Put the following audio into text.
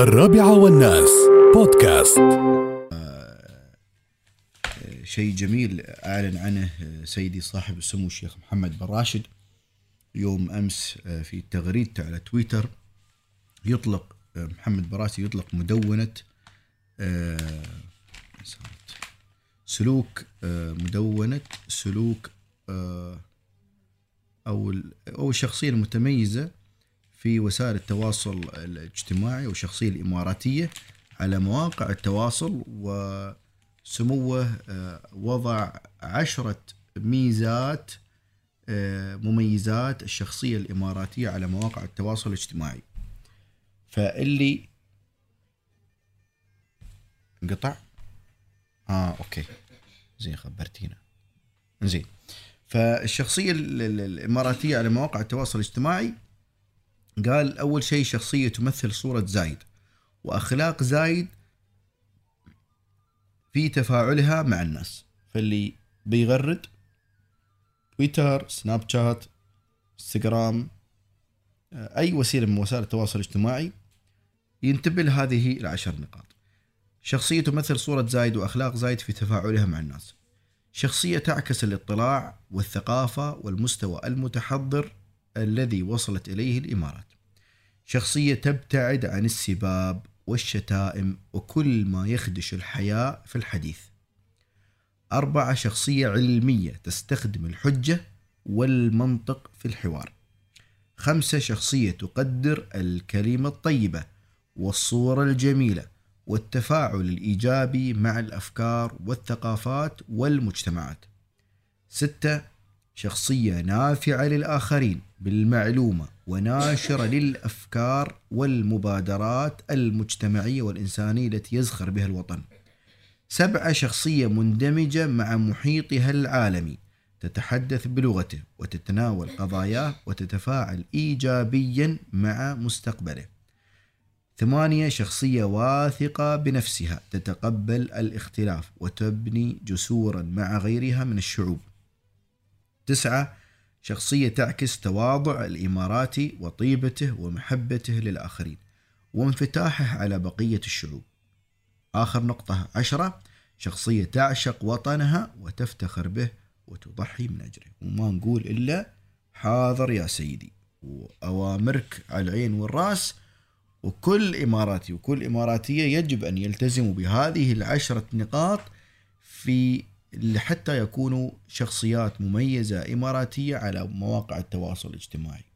الرابعة والناس. بودكاست. شيء جميل أعلن عنه سيدي صاحب السمو الشيخ محمد بن راشد. يوم أمس في تغريدته على تويتر يطلق محمد براسي يطلق مدونة سلوك مدونة سلوك أو أو الشخصية المتميزة في وسائل التواصل الاجتماعي والشخصية الإماراتية على مواقع التواصل وسموه وضع عشرة ميزات مميزات الشخصية الإماراتية على مواقع التواصل الاجتماعي. فاللي انقطع؟ آه أوكي. زين خبرتينا. زين. فالشخصية الإماراتية على مواقع التواصل الاجتماعي قال أول شيء شخصية تمثل صورة زايد وأخلاق زايد في تفاعلها مع الناس. فاللي بيغرد تويتر سناب شات انستغرام أي وسيلة من وسائل التواصل الاجتماعي ينتبه لهذه العشر نقاط. شخصية تمثل صورة زايد وأخلاق زايد في تفاعلها مع الناس. شخصية تعكس الاطلاع والثقافة والمستوى المتحضر الذي وصلت إليه الإمارات. شخصية تبتعد عن السباب والشتائم وكل ما يخدش الحياة في الحديث. أربعة شخصية علمية تستخدم الحجة والمنطق في الحوار. خمسة شخصية تقدر الكلمة الطيبة والصورة الجميلة والتفاعل الإيجابي مع الأفكار والثقافات والمجتمعات. ستة شخصية نافعة للآخرين بالمعلومة وناشرة للأفكار والمبادرات المجتمعية والإنسانية التي يزخر بها الوطن. سبعة شخصية مندمجة مع محيطها العالمي تتحدث بلغته وتتناول قضاياه وتتفاعل إيجابيا مع مستقبله. ثمانية شخصية واثقة بنفسها تتقبل الاختلاف وتبني جسورا مع غيرها من الشعوب. تسعة شخصية تعكس تواضع الإماراتي وطيبته ومحبته للآخرين وانفتاحه على بقية الشعوب. آخر نقطة عشرة شخصية تعشق وطنها وتفتخر به وتضحي من أجله. وما نقول إلا حاضر يا سيدي. وأوامرك على العين والرأس وكل إماراتي وكل إماراتية يجب أن يلتزموا بهذه العشرة نقاط في حتى يكونوا شخصيات مميزة إماراتية على مواقع التواصل الاجتماعي.